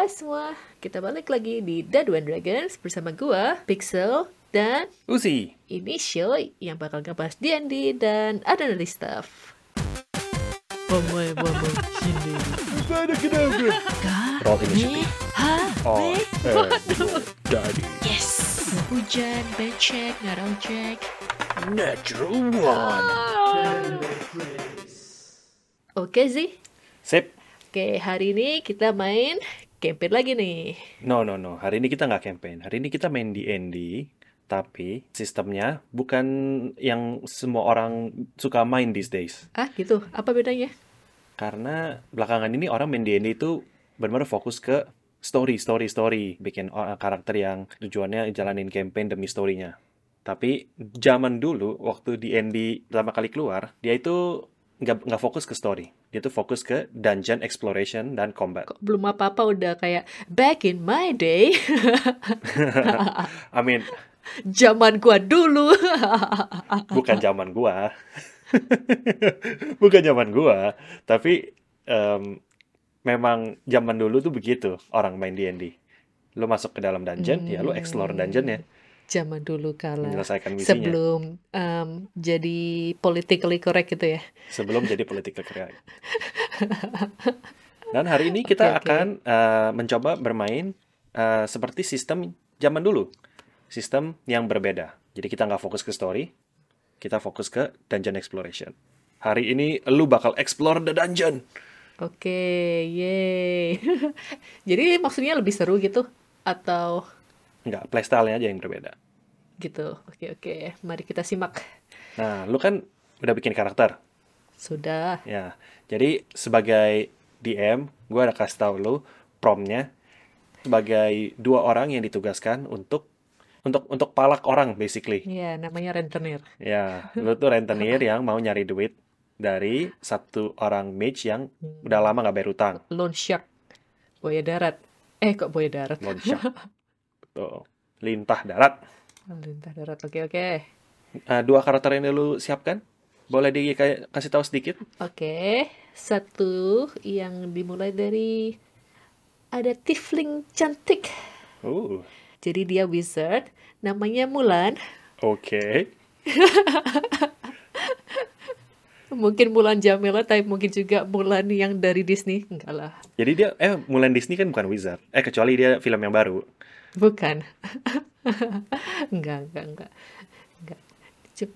Hai semua, kita balik lagi di Dead One Dragons bersama gua, Pixel, dan Uzi. ini show yang bakal ngebahas D&D dan ada dari stuff. Bomoy, bomoy, sini. Gimana kenapa? Roll initiative. Ha? Oh, Be? eh, jadi Yes! Hujan, becek, ngarau cek. natural one. Oke sih. Sip. Oke, hari ini kita main campaign lagi nih. No, no, no. Hari ini kita nggak campaign. Hari ini kita main D&D, tapi sistemnya bukan yang semua orang suka main these days. Ah, gitu. Apa bedanya? Karena belakangan ini orang main D&D itu benar-benar fokus ke story, story, story. Bikin o- karakter yang tujuannya jalanin campaign demi story-nya. Tapi zaman dulu, waktu D&D pertama kali keluar, dia itu nggak nggak fokus ke story. Dia tuh fokus ke dungeon exploration dan combat. Kok belum apa-apa udah kayak back in my day. I mean, Zaman gua dulu. bukan zaman gua. bukan zaman gua, tapi em, memang zaman dulu tuh begitu orang main D&D. Lu masuk ke dalam dungeon, ya lu explore dungeonnya, Zaman dulu kala. Sebelum em, jadi politically correct gitu ya. sebelum jadi political correct. Dan hari ini kita oke. akan eh, mencoba bermain eh, seperti sistem zaman dulu. Sistem yang berbeda. Jadi kita nggak fokus ke story, kita fokus ke dungeon exploration. Hari ini lu bakal explore the dungeon. Oke, yeay. Jadi maksudnya lebih seru gitu atau Nggak, playstyle-nya aja yang berbeda. gitu. Oke, oke. Mari kita simak. Nah, lu kan udah bikin karakter. Sudah. Ya, jadi sebagai DM, gue ada kasih tahu lu promnya sebagai dua orang yang ditugaskan untuk untuk untuk palak orang basically. Ya, namanya rentenir. Ya, lu tuh rentenir yang mau nyari duit dari satu orang mage yang udah lama nggak bayar utang. Loan shark. Buaya darat. Eh, kok buaya darat? Loan shark. Tuh, lintah darat. Lintah darat. Oke, oke. Eh, dua karakter yang lu siapkan, boleh dikasih tahu sedikit? Oke, satu yang dimulai dari ada tiefling cantik. Uh, Jadi dia wizard, namanya Mulan. oke. Mungkin Mulan Jamila, tapi mungkin juga Mulan yang dari Disney. Enggak lah, Jadi dia, eh, Mulan Disney kan bukan wizard. Eh, kecuali dia film yang baru. Bukan. enggak, enggak, enggak. Enggak.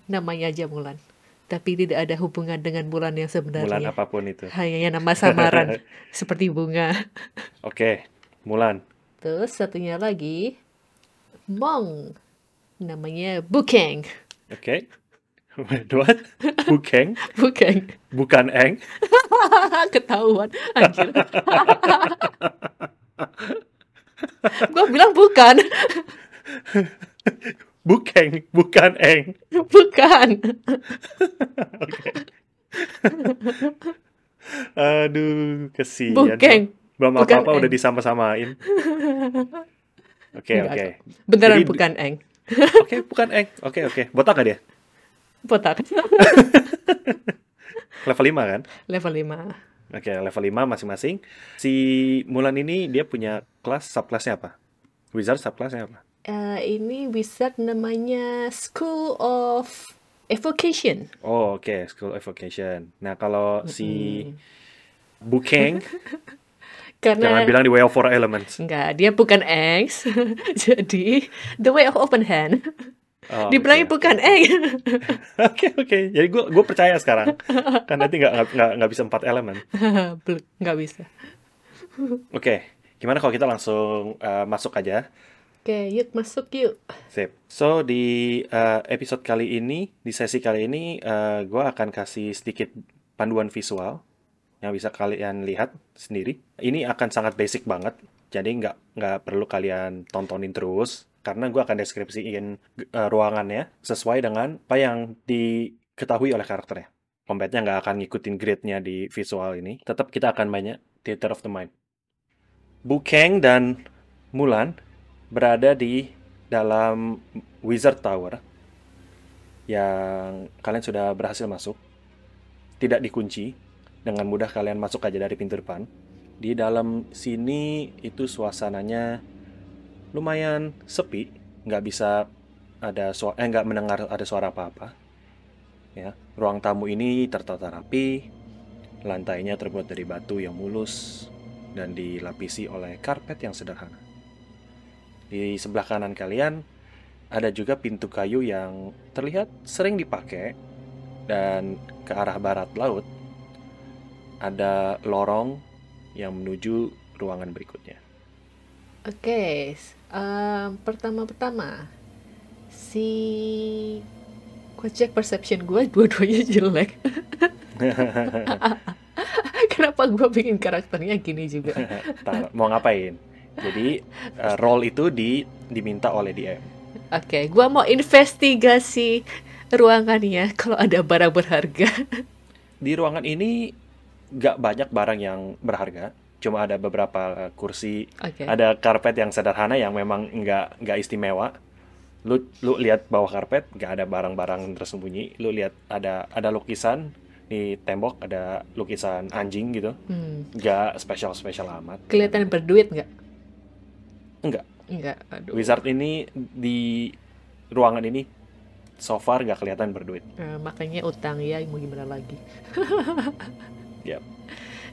Namanya aja Mulan. Tapi tidak ada hubungan dengan Mulan yang Mulan sebenarnya. apa pun itu. Hanya nama samaran, seperti bunga. Oke, Mulan. Terus satunya lagi, Mong. Namanya Bukeng. Oke. Wait, what? Bukeng? Bukeng. Bukan Eng? Ketahuan, anjir. Gua bilang bukan. Bukeng, bukan Eng. Bukan. Oke. Aduh, kesian. Bukeng. Belum apa-apa udah disama-samain. Oke, Enggak oke. Beneran Jadi- bukan Eng. Oke, bukan Eng. Oke, oke. Botak gak dia? Botak. Level 5 kan? Level 5. Oke, level 5 masing-masing. Si Mulan ini dia punya kelas, subclassnya apa? Wizard subclassnya apa? Eh, ini wizard namanya School of Evocation. Oh, oke, School of Evocation. Nah, kalau si Mm. Bukeng, Karena jangan bilang di Way of Four Elements. Enggak, dia bukan X. Jadi, the way of open hand. Oh, Dibilangnya oke. bukan X. Oke, oke. Jadi gue gue percaya sekarang. Kan nanti nggak nggak nggak bisa empat elemen. Nggak bisa. Oke, gimana kalau kita langsung eh, masuk aja? Oke, yuk masuk yuk. Sip. So di eh, episode kali ini, di sesi kali ini, gue akan kasih sedikit panduan visual yang bisa kalian lihat sendiri. Ini akan sangat basic banget, jadi nggak nggak perlu kalian tontonin terus, karena gue akan deskripsiin eh, ruangannya sesuai dengan apa yang diketahui oleh karakternya. Combatnya nggak akan ngikutin grid-nya di visual ini. Tetap kita akan banyak theater of the mind. Bukeng dan Mulan berada di dalam Wizard Tower yang kalian sudah berhasil masuk. Tidak dikunci, dengan mudah kalian masuk aja dari pintu depan. Di dalam sini itu suasananya lumayan sepi, nggak bisa ada suara, eh, nggak mendengar ada suara apa-apa. Ya, ruang tamu ini tertata rapi, lantainya terbuat dari batu yang mulus dan dilapisi oleh karpet yang sederhana. Di sebelah kanan kalian ada juga pintu kayu yang terlihat sering dipakai dan ke arah barat laut ada lorong yang menuju ruangan berikutnya. Oke, s- pertama-pertama si gue cek perception gue dua-duanya jelek. Kenapa gue bikin karakternya gini juga? Mau ngapain? Jadi eh, role itu di diminta oleh DM. Oke, gue mau investigasi ruangannya kalau ada barang berharga. Di ruangan ini nggak banyak barang yang berharga, cuma ada beberapa kursi, Oke. ada karpet yang sederhana yang memang nggak nggak istimewa. Lu lu lihat bawah karpet nggak ada barang-barang tersembunyi. Lu lihat ada ada lukisan di tembok, ada lukisan anjing gitu, Hmm, nggak spesial-spesial amat. kelihatan berduit nggak? Enggak. Enggak, aduh. Wizard ini di ruangan ini so far nggak kelihatan berduit. Eh, makanya utang ya, mau gimana lagi? Yap.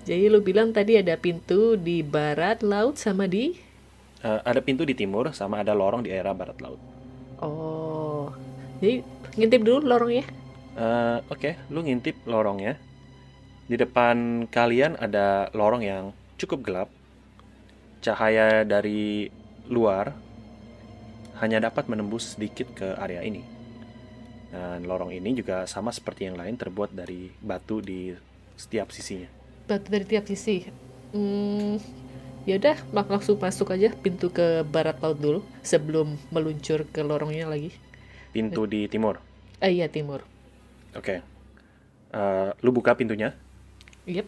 Jadi lu bilang tadi ada pintu di barat laut sama di Eh, ada pintu di timur sama ada lorong di area barat laut. Oh. Jadi ngintip dulu lorongnya. Eh, Oke, lu ngintip lorongnya. Di depan kalian ada lorong yang cukup gelap. Cahaya dari luar hanya dapat menembus sedikit ke area ini. Dan lorong ini juga sama seperti yang lain terbuat dari batu di setiap sisinya. Batu dari tiap sisi. Hmm, ya udah mak- langsung masuk aja pintu ke barat laut dulu sebelum meluncur ke lorongnya lagi. Pintu di timur. Eh iya timur. Oke. Eh, lu buka pintunya. Yep.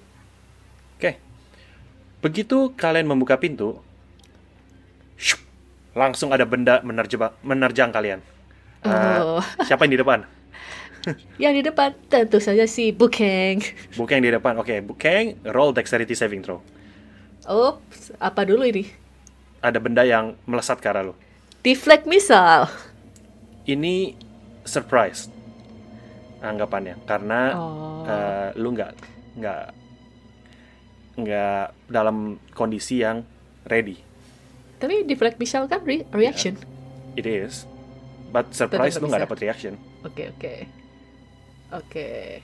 Oke. Begitu kalian membuka pintu, syup, langsung ada benda menerjebak, menerjang kalian. Eh, Oh, siapa yang di depan? yang di depan tentu saja si Bukeng. Bukeng di depan. Oke, Bukeng, roll dexterity saving throw. Ops, apa dulu ini? Ada benda yang melesat ke arah lu. Deflect missile. Ini surprise anggapannya karena Oh. eh, lu nggak nggak nggak dalam kondisi yang ready. Tapi deflect missile kan re- reaction. It is. But surprise lu nggak dapat reaction. Oke, oke. Oke.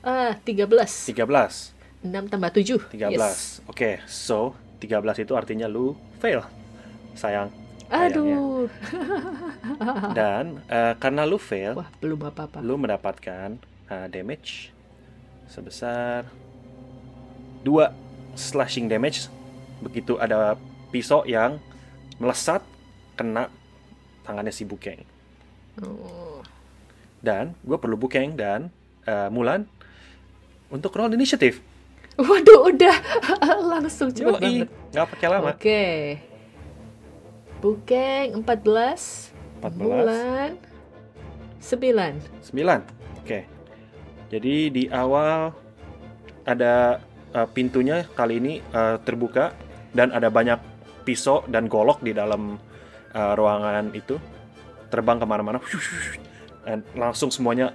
Ah, 13. 13. 6 tambah 7. 13. Oke, so 13 itu artinya lu fail. Sayang. Sayangnya. Aduh. Dan eh, karena lu fail, Wah, belum apa-apa. lu mendapatkan eh, damage sebesar 2 slashing damage. Begitu ada pisau yang melesat kena tangannya si Bukeng. Oh. Dan gue perlu Bukeng dan eh, Mulan untuk roll initiative. Waduh, udah langsung cepet Yoi, banget. nggak pakai lama. Oke. Bukeng 14. 14. Bulan 9. 9. Oke. Jadi di awal ada eh, pintunya kali ini eh, terbuka dan ada banyak pisau dan golok di dalam eh, ruangan itu terbang ke mana-mana dan langsung semuanya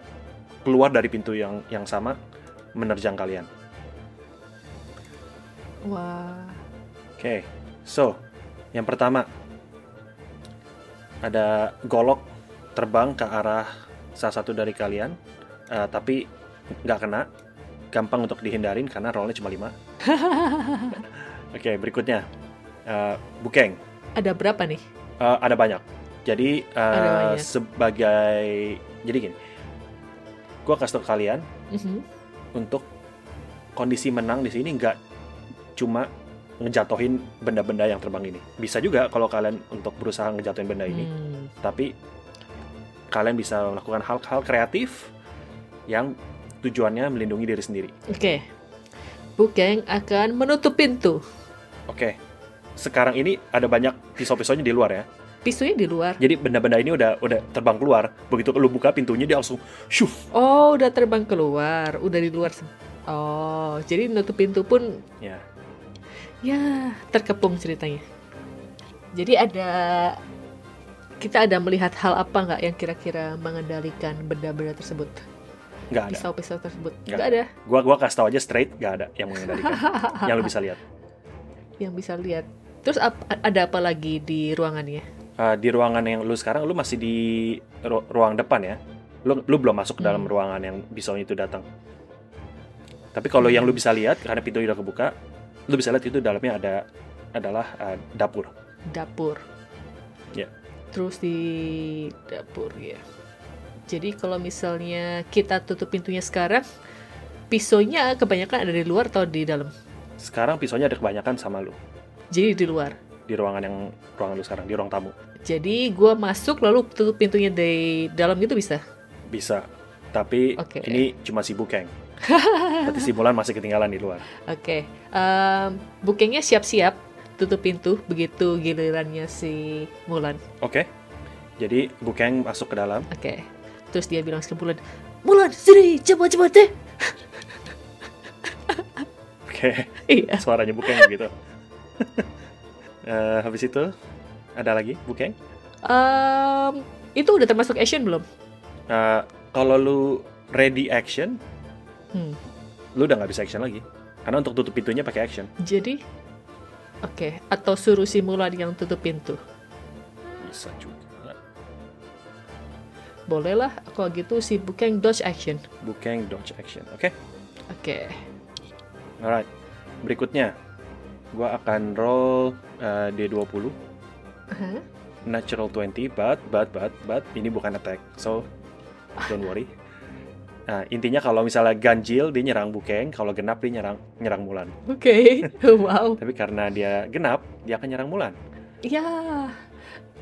keluar dari pintu yang yang sama menerjang kalian. Wah. Oke, so yang pertama ada golok terbang ke arah salah satu dari kalian, eh, tapi nggak kena, gampang untuk dihindarin karena rollnya cuma 5 Oke, berikutnya Eh, Bukeng, Ada berapa nih? Eh, ada banyak. Jadi banyak. sebagai jadi gini, gua kasih tau kalian Mhm. untuk kondisi menang di sini nggak cuma ngejatohin benda-benda yang terbang ini. Bisa juga kalau kalian untuk berusaha ngejatohin benda ini, Hmm. tapi kalian bisa melakukan hal-hal kreatif yang tujuannya melindungi diri sendiri. Oke. Bukeng akan menutup pintu. Oke. Sekarang ini ada banyak pisau-pisaunya di luar ya. Pisunya di luar. Jadi benda-benda ini udah udah terbang keluar. Begitu lu buka pintunya dia langsung syuf. Oh, udah terbang keluar. Udah di luar. Oh, jadi nutup pintu pun Ya. Ya, terkepung ceritanya. Jadi ada kita ada melihat hal apa nggak yang kira-kira mengendalikan benda-benda tersebut? Nggak ada. Pisau-pisau tersebut? Nggak Nggak ada Gua gua kasih tau aja straight, nggak ada yang mengendalikan. yang lu bisa lihat. yang bisa lihat. Terus ap- ada apa lagi di ruangannya? Eh, di ruangan yang lu sekarang, lu masih di ru- ruang depan ya. Lu lu belum masuk ke dalam Hmm. ruangan yang pisau itu datang. Tapi kalau yang lu bisa lihat karena pintu udah kebuka, lu bisa lihat itu dalamnya ada adalah eh, dapur. Dapur. Ya. Terus di dapur ya. Jadi kalau misalnya kita tutup pintunya sekarang, pisaunya kebanyakan ada di luar atau di dalam? Sekarang pisaunya ada kebanyakan sama lu Jadi di luar. Di ruangan yang ruangan lu sekarang di ruang tamu. Jadi gua masuk lalu tutup pintunya dari dalam gitu bisa? Bisa. Tapi Oke. ini cuma si Bukeng. Berarti si Mulan masih ketinggalan di luar. Oke. Em, bookingnya siap-siap tutup pintu begitu gilirannya si Mulan. Oke. Jadi Bukeng masuk ke dalam. Oke. Terus dia bilang ke Mulan, Mulan sini cepat-cepat deh. Oke. Iya. Suaranya Bukeng gitu. Eh, habis itu ada lagi Bukeng. Em, itu udah termasuk action belum? Eh, kalau lu ready action, Hmm. lu udah nggak bisa action lagi. Karena untuk tutup pintunya pakai action. Jadi, oke. Atau suruh si Mulan yang tutup pintu. Bisa juga. Boleh lah. Kalau gitu si Bukeng dodge action. Bukeng dodge action. Oke. Oke. Alright. Berikutnya, gua akan roll eh, D20 Hah? natural 20 but but but but ini bukan attack. So don't worry. Nah, intinya kalau misalnya ganjil dia nyerang Bukeng, kalau genap dia nyerang nyerang Mulan. Oke. wow. Tapi karena dia genap, dia akan nyerang Mulan. Ya.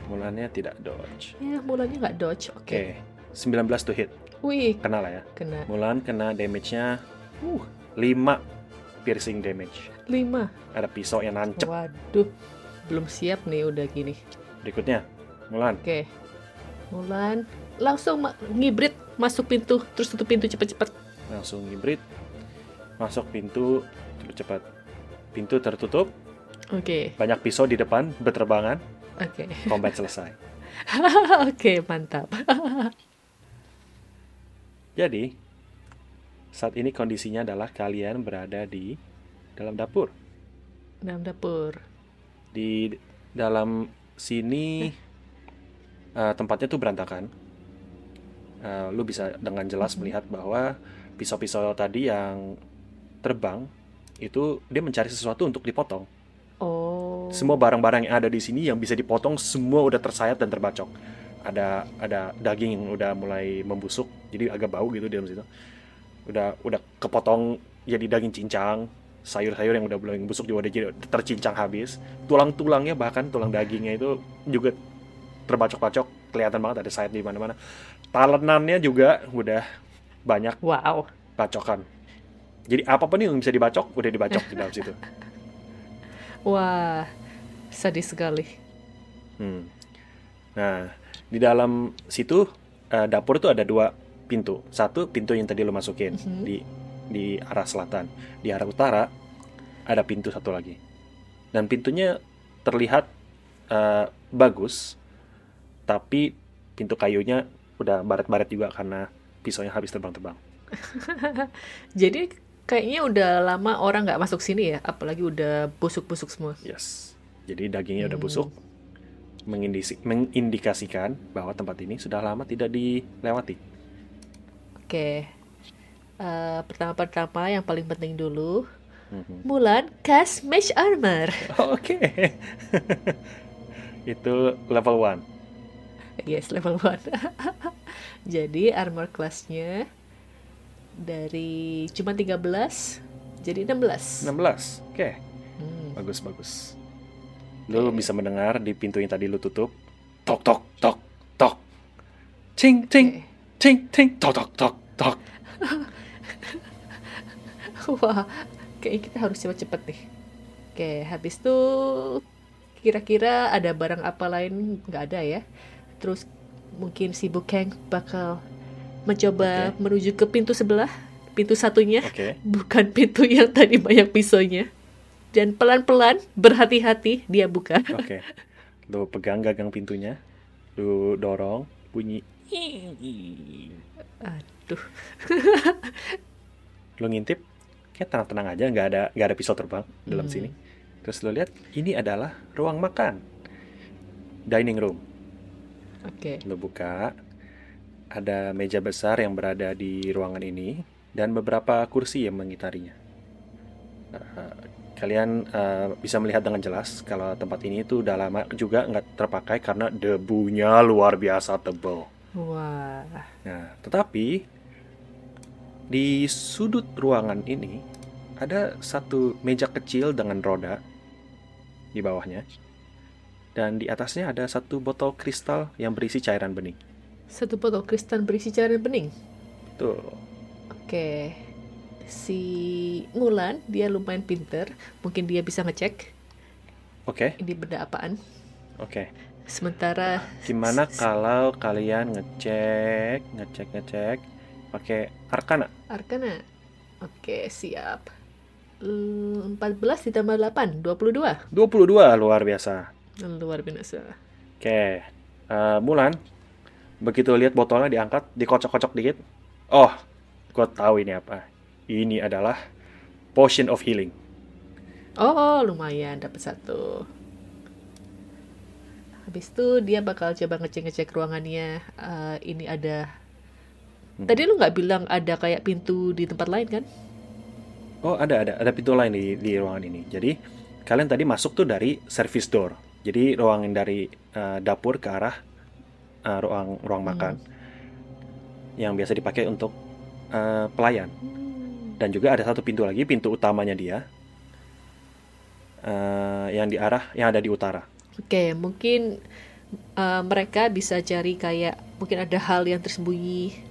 Mulannya tidak dodge. Ya, Mulannya nggak dodge. Oke. Oke. 19 to hit. Wih, Kena lah ya. kena. Mulan kena damage-nya uh 5 piercing damage. 5. Ada pisau yang nancep. Waduh. Belum siap nih udah gini. Berikutnya, Mulan. Oke. Mulan langsung ma- ngibrit masuk pintu terus tutup pintu cepet-cepet. Langsung hybrid. Masuk pintu terus cepat. Pintu tertutup, Oke. banyak pisau di depan berterbangan, Oke. combat selesai. Oke, mantap. Jadi, saat ini kondisinya adalah kalian berada di dalam dapur. Dalam dapur. Di dalam sini eh, tempatnya tuh berantakan. Eh, lu bisa dengan jelas Mhm. melihat bahwa pisau-pisau tadi yang terbang itu dia mencari sesuatu untuk dipotong. Oh. Semua barang-barang yang ada di sini yang bisa dipotong semua udah tersayat dan terbacok. Ada ada daging yang udah mulai membusuk, jadi agak bau gitu di dalam situ. Udah udah kepotong jadi daging cincang, sayur-sayur yang udah mulai busuk juga udah jadi tercincang habis. Tulang-tulangnya bahkan tulang dagingnya itu juga terbacok-bacok, kelihatan banget ada sayat di mana-mana. Talenannya juga udah banyak Wow. bacokan. Jadi apa pun yang bisa dibacok udah dibacok di dalam situ. Wah. Sadis sekali. Hmm. Nah, di dalam situ eh, dapur itu ada dua pintu. Satu pintu yang tadi lo masukin Mhm. di di arah selatan. Di arah utara ada pintu satu lagi. Dan pintunya terlihat eh, bagus, tapi pintu kayunya udah baret-baret juga karena pisaunya habis terbang-terbang. Jadi kayaknya udah lama orang nggak masuk sini ya, apalagi udah busuk-busuk semua. Yes. Jadi dagingnya udah Hmm. busuk, mengindisi- mengindikasikan bahwa tempat ini sudah lama tidak dilewati. Oke. Eh, pertama-pertama yang paling penting dulu, Mhm. Mulan cast Mage Armor. Oke. Itu level 1. Yes, level 1. Jadi armor class-nya dari cuma 13 jadi 16. 16. Oke. Hmm. Bagus bagus. Lu bisa mendengar di pintu yang tadi lu tutup. Tok tok tok tok. Cing cing Oke. cing cing tok tok tok tok. Wah, kayaknya kita harus cepat-cepat nih. Oke, habis itu kira-kira ada barang apa lain nggak ada ya? Terus mungkin si Bukeng bakal mencoba Oke. menuju ke pintu sebelah, pintu satunya, Oke. bukan pintu yang tadi banyak pisaunya. dan pelan-pelan berhati-hati dia buka. Oke. Lu pegang gagang pintunya. Lu dorong bunyi. Aduh. Lu ngintip. Kayak tenang-tenang aja, nggak ada nggak ada pisau terbang dalam Hmm. sini. Terus lu lihat ini adalah ruang makan. Dining room. Oke. Lu buka. Ada meja besar yang berada di ruangan ini dan beberapa kursi yang mengitarinya. Eh, kalian eh, bisa melihat dengan jelas kalau tempat ini itu udah lama juga nggak terpakai karena debunya luar biasa tebal. Wah. Nah, tetapi di sudut ruangan ini ada satu meja kecil dengan roda di bawahnya. Dan di atasnya ada satu botol kristal yang berisi cairan bening. Satu botol kristal berisi cairan bening. Tuh. Oke. Si Mulan dia lumayan pinter, mungkin dia bisa ngecek Oke, ini benda apaan. oke. Sementara Gimana kalau kalian ngecek, ngecek, ngecek pakai arkana? Arkana. Oke, siap. Hmm, 14 ditambah 8, 22. 22 luar biasa. Luar biasa. Oke, eh, Mulan, begitu lihat botolnya diangkat, dikocok-kocok dikit. Oh, gue tahu ini apa. Ini adalah potion of healing. Oh, lumayan dapat satu. Habis itu dia bakal coba ngecek-ngecek ruangannya. Eh, ini ada. Hmm. Tadi lu nggak bilang ada kayak pintu di tempat lain kan? Oh, ada ada ada pintu lain di di ruangan ini. Jadi kalian tadi masuk tuh dari service door. Jadi ruangan dari eh, dapur ke arah eh, ruang ruang Hmm. makan yang biasa dipakai untuk eh, pelayan. Hmm. Dan juga ada satu pintu lagi, pintu utamanya dia eh, yang di arah yang ada di utara. Oke, mungkin eh, mereka bisa cari kayak mungkin ada hal yang tersembunyi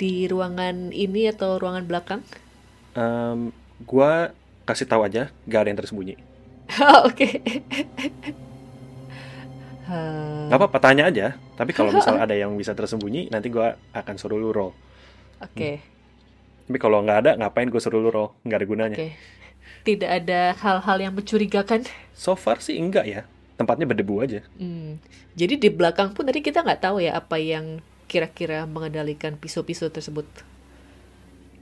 di ruangan ini atau ruangan belakang. Em, gua kasih tahu aja, gak ada yang tersembunyi. Oh, Oke. Eh, Gak apa-apa, tanya aja. Tapi kalau misal ada yang bisa tersembunyi, nanti gua akan suruh lu roll. Oke, Tapi kalau nggak ada, ngapain gue suruh lu roll? Nggak ada gunanya. oke. Tidak ada hal-hal yang mencurigakan. So far sih enggak ya. Tempatnya berdebu aja. Hmm. Jadi di belakang pun tadi kita nggak tahu ya apa yang kira-kira mengendalikan pisau-pisau tersebut.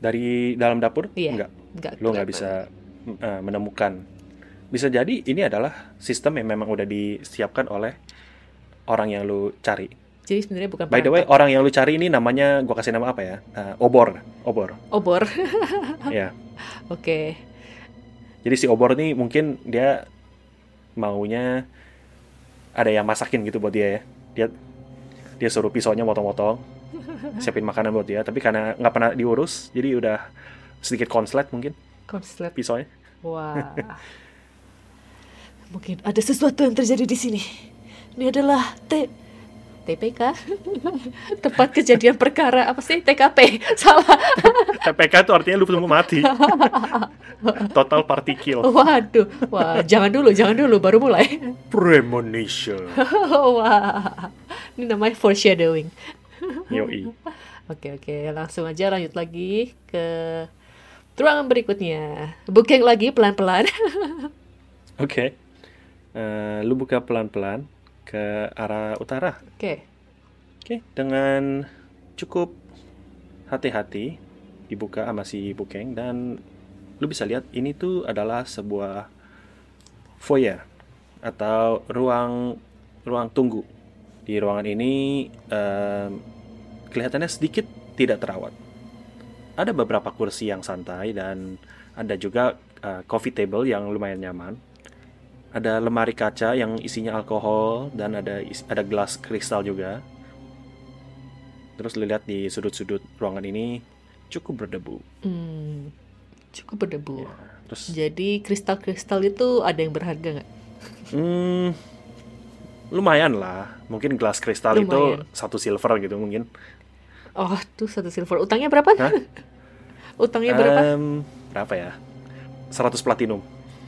Dari dalam dapur, Iya. enggak. Nggak Lu nggak bisa eh, menemukan. Bisa jadi ini adalah sistem yang memang udah disiapkan oleh orang yang lu cari. Jadi sebenarnya bukan By the way, orang yang lu cari ini namanya, gua kasih nama apa ya? Eh, obor. Obor. obor. ya. Oke. Jadi si obor ini mungkin dia maunya ada yang masakin gitu buat dia ya. Dia dia suruh pisaunya motong-motong, siapin makanan buat dia. Tapi karena nggak pernah diurus, jadi udah sedikit konslet mungkin Konslet. pisaunya. Wah. Mungkin ada sesuatu yang terjadi di sini. Ini adalah T TPK. Tempat kejadian perkara apa sih? TKP. Salah. TPK itu artinya lu belum mati. Total partikel. Waduh. Wah, jangan dulu, jangan dulu baru mulai. Premonition. Wah. Ini namanya foreshadowing. Yoi. Oke, oke. Langsung aja lanjut lagi ke ruangan berikutnya. Booking lagi pelan-pelan. Oke. Eh, lu buka pelan-pelan ke arah utara. Oke. Oke, dengan cukup hati-hati dibuka sama si Bukeng dan lu bisa lihat ini tuh adalah sebuah foyer atau ruang ruang tunggu. Di ruangan ini em, kelihatannya sedikit tidak terawat. Ada beberapa kursi yang santai dan ada juga eh, coffee table yang lumayan nyaman. Ada lemari kaca yang isinya alkohol dan ada is- ada gelas kristal juga. Terus lihat di sudut-sudut ruangan ini cukup berdebu. Hmm, cukup berdebu. Ya, terus Jadi kristal-kristal itu ada yang berharga nggak? hmm, lumayan lah. Mungkin gelas kristal itu Lumayan. satu silver gitu mungkin. Oh, tuh satu silver. Utangnya berapa? Hah? Utangnya berapa? Em, berapa ya? 100 platinum.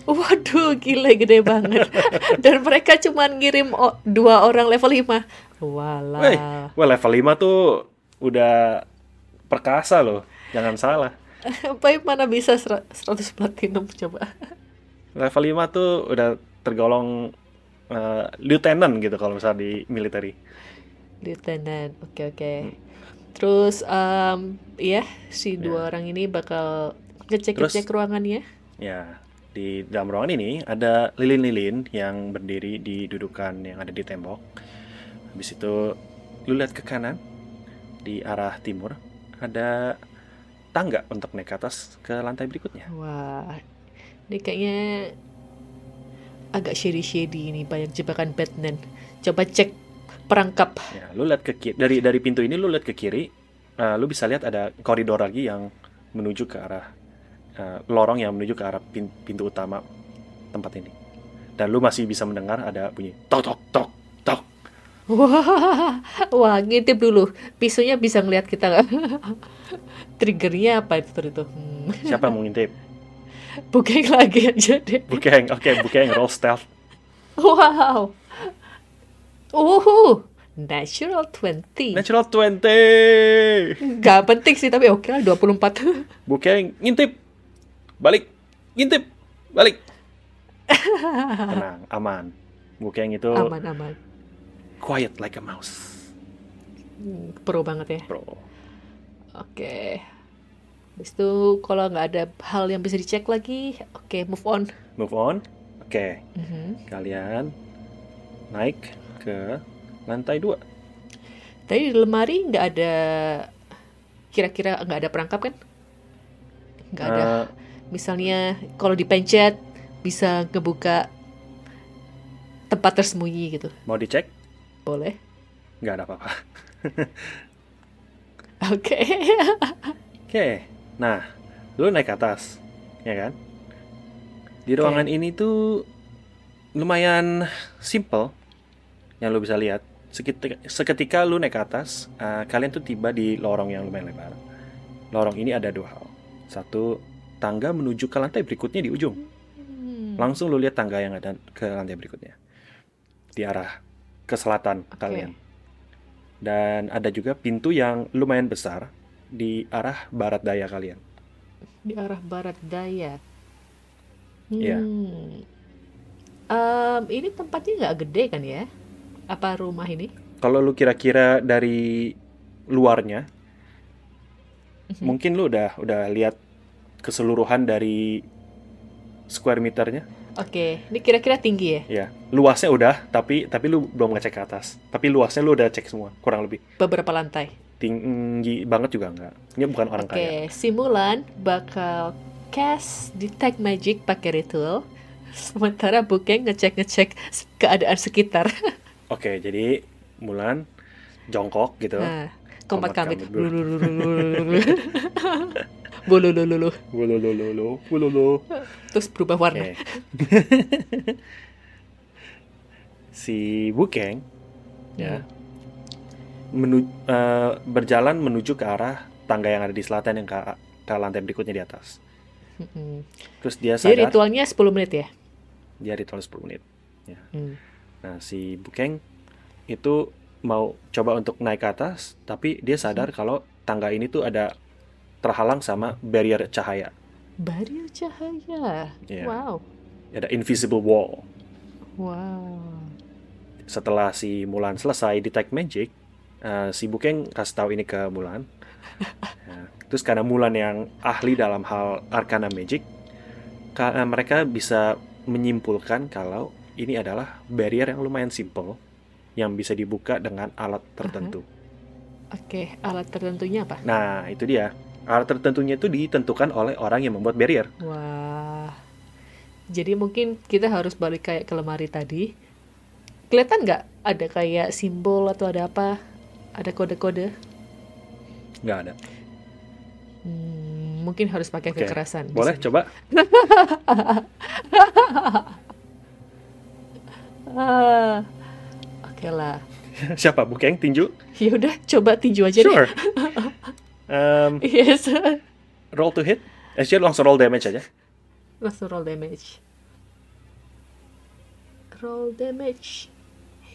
Waduh, gila gede banget. Dan mereka cuma ngirim o- dua orang level 5. Walah. Wey, wah level 5 tuh udah perkasa loh. Jangan salah. Baik mana bisa ser- 100 platinum coba. Level 5 tuh udah tergolong uh, lieutenant gitu kalau misalnya di military. Lieutenant, oke oke. Terus um, ya si dua Ya. orang ini bakal ngecek-ngecek ruangannya. Ya, di dalam ruangan ini ada lilin-lilin yang berdiri di dudukan yang ada di tembok. Habis itu lu lihat ke kanan di arah timur ada tangga untuk naik ke atas ke lantai berikutnya. Wah, ini kayaknya agak shady-shady ini banyak jebakan Batman. Coba cek perangkap. Ya, lu lihat ke kiri dari dari pintu ini lu lihat ke kiri, eh, lu bisa lihat ada koridor lagi yang menuju ke arah eh, lorong yang menuju ke arah pin- pintu utama tempat ini. Dan lu masih bisa mendengar ada bunyi tok tok tok tok. Wah, wah, ngintip dulu. Pisaunya bisa ngeliat kita nggak? Triggernya apa itu itu? Hmm. Siapa yang mau ngintip? Bukeng lagi aja deh. Bukeng, oke Bukeng roll stealth. Wow. Uhu, natural 20. Natural 20. Gak penting sih, tapi oke lah 24. Bukeng ngintip. Balik. Ngintip. Balik. Tenang, aman. Bukeng itu Aman-aman. quiet like a mouse. Hmm, Pro banget ya. Bro. Oke. Habis itu kalau nggak ada hal yang bisa dicek lagi, oke move on. Move on. Oke, Mhm. kalian naik ke lantai 2. Tadi di lemari nggak ada, kira-kira nggak ada perangkap kan? Nggak ada. Misalnya kalau dipencet bisa ngebuka tempat tersembunyi gitu. mau dicek? Boleh? Nggak ada apa-apa. Oke. Oke, nah, lu naik ke atas, ya kan? Di ruangan ini tuh lumayan simple, yang lu bisa lihat. Seketika, seketika lu naik ke atas, eh, kalian tuh tiba di lorong yang lumayan lebar. Lorong ini ada dua hal. Satu, tangga menuju ke lantai berikutnya di ujung. Hmm. Langsung lu lihat tangga yang ada ke lantai berikutnya. Di arah ke selatan Oke. kalian. Dan ada juga pintu yang lumayan besar di arah barat daya kalian. Di arah barat daya. Iya. Hmm. Em, ini tempatnya nggak gede kan ya? Apa rumah ini? Kalau lu kira-kira dari luarnya, Mhm. mungkin lu udah udah lihat keseluruhan dari square meternya. Oke, ini kira-kira tinggi ya? Ya, luasnya udah, tapi tapi lu belum ngecek ke atas. Tapi luasnya lu udah cek semua, kurang lebih. Beberapa lantai. Tinggi banget juga enggak. Ini bukan orang Oke, kaya. si Mulan bakal cast detect magic pakai ritual. Sementara Bukeng ngecek-ngecek keadaan sekitar. Oke, jadi Mulan jongkok gitu. Nah, kambit. kambit. Bululululu. Wulululu, wululu. Terus berubah warna. Oke. si Bukeng ya menu, eh, berjalan menuju ke arah tangga yang ada di selatan yang ke, ke lantai berikutnya di atas. Mm-mm. Terus dia Jadi sadar ritualnya 10 menit ya? dia ritual 10 menit. Hmm. Nah, si Bukeng itu mau coba untuk naik ke atas, tapi dia sadar kalau tangga ini tuh ada terhalang sama barrier cahaya. Barrier cahaya. Iya. Wow. Ada invisible wall. Wow. setelah si Mulan selesai detect magic, eh, si Bukeng kasih tahu ini ke Mulan. Nah, terus karena Mulan yang ahli dalam hal arcana magic, ka- mereka bisa menyimpulkan kalau ini adalah barrier yang lumayan simple yang bisa dibuka dengan alat tertentu. Oke, alat tertentunya apa? Nah, itu dia. Alat tertentunya itu ditentukan oleh orang yang membuat barrier. Wah. Jadi mungkin kita harus balik kayak ke lemari tadi. Kelihatan nggak ada kayak simbol atau ada apa? Ada kode-kode? Nggak ada. Hmm, mungkin harus pakai Oke, kekerasan. Boleh coba? Ah, Oke lah. Siapa? Bukeng? Tinju? Ya udah, coba tinju aja deh. Sure. Um, Yes. roll to hit? Actually langsung roll damage aja. Langsung roll damage. Roll damage.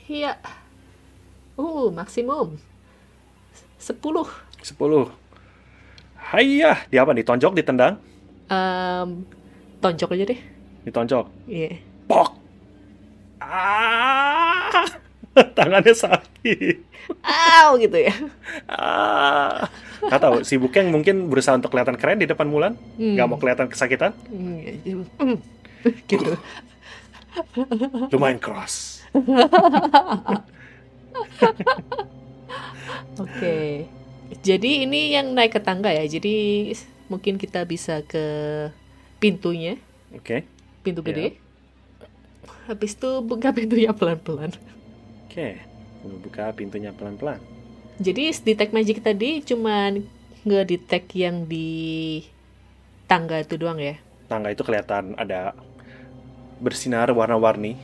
Iya. Uh, maksimum. 10. 10. Hayah, di apa nih? Tonjok, ditendang? Em, tonjok aja deh. ditonjok. Iya. Pok. Ah. Tangannya sakit. Aw gitu ya. Ah. Gak tahu, si Bukeng mungkin berusaha untuk kelihatan keren di depan Mulan, Hmm. mau kelihatan kesakitan. Hmm, hmm. gitu. Lumayan keras. Oke. Jadi ini yang naik ke tangga ya. Jadi mungkin kita bisa ke pintunya, Oke. pintu Ya. gede. Habis itu buka pintunya pelan-pelan. Oke. Lu buka pintunya pelan-pelan. Jadi detect magic tadi cuman nge-detect yang di tangga itu doang ya. Tangga itu kelihatan ada bersinar warna-warni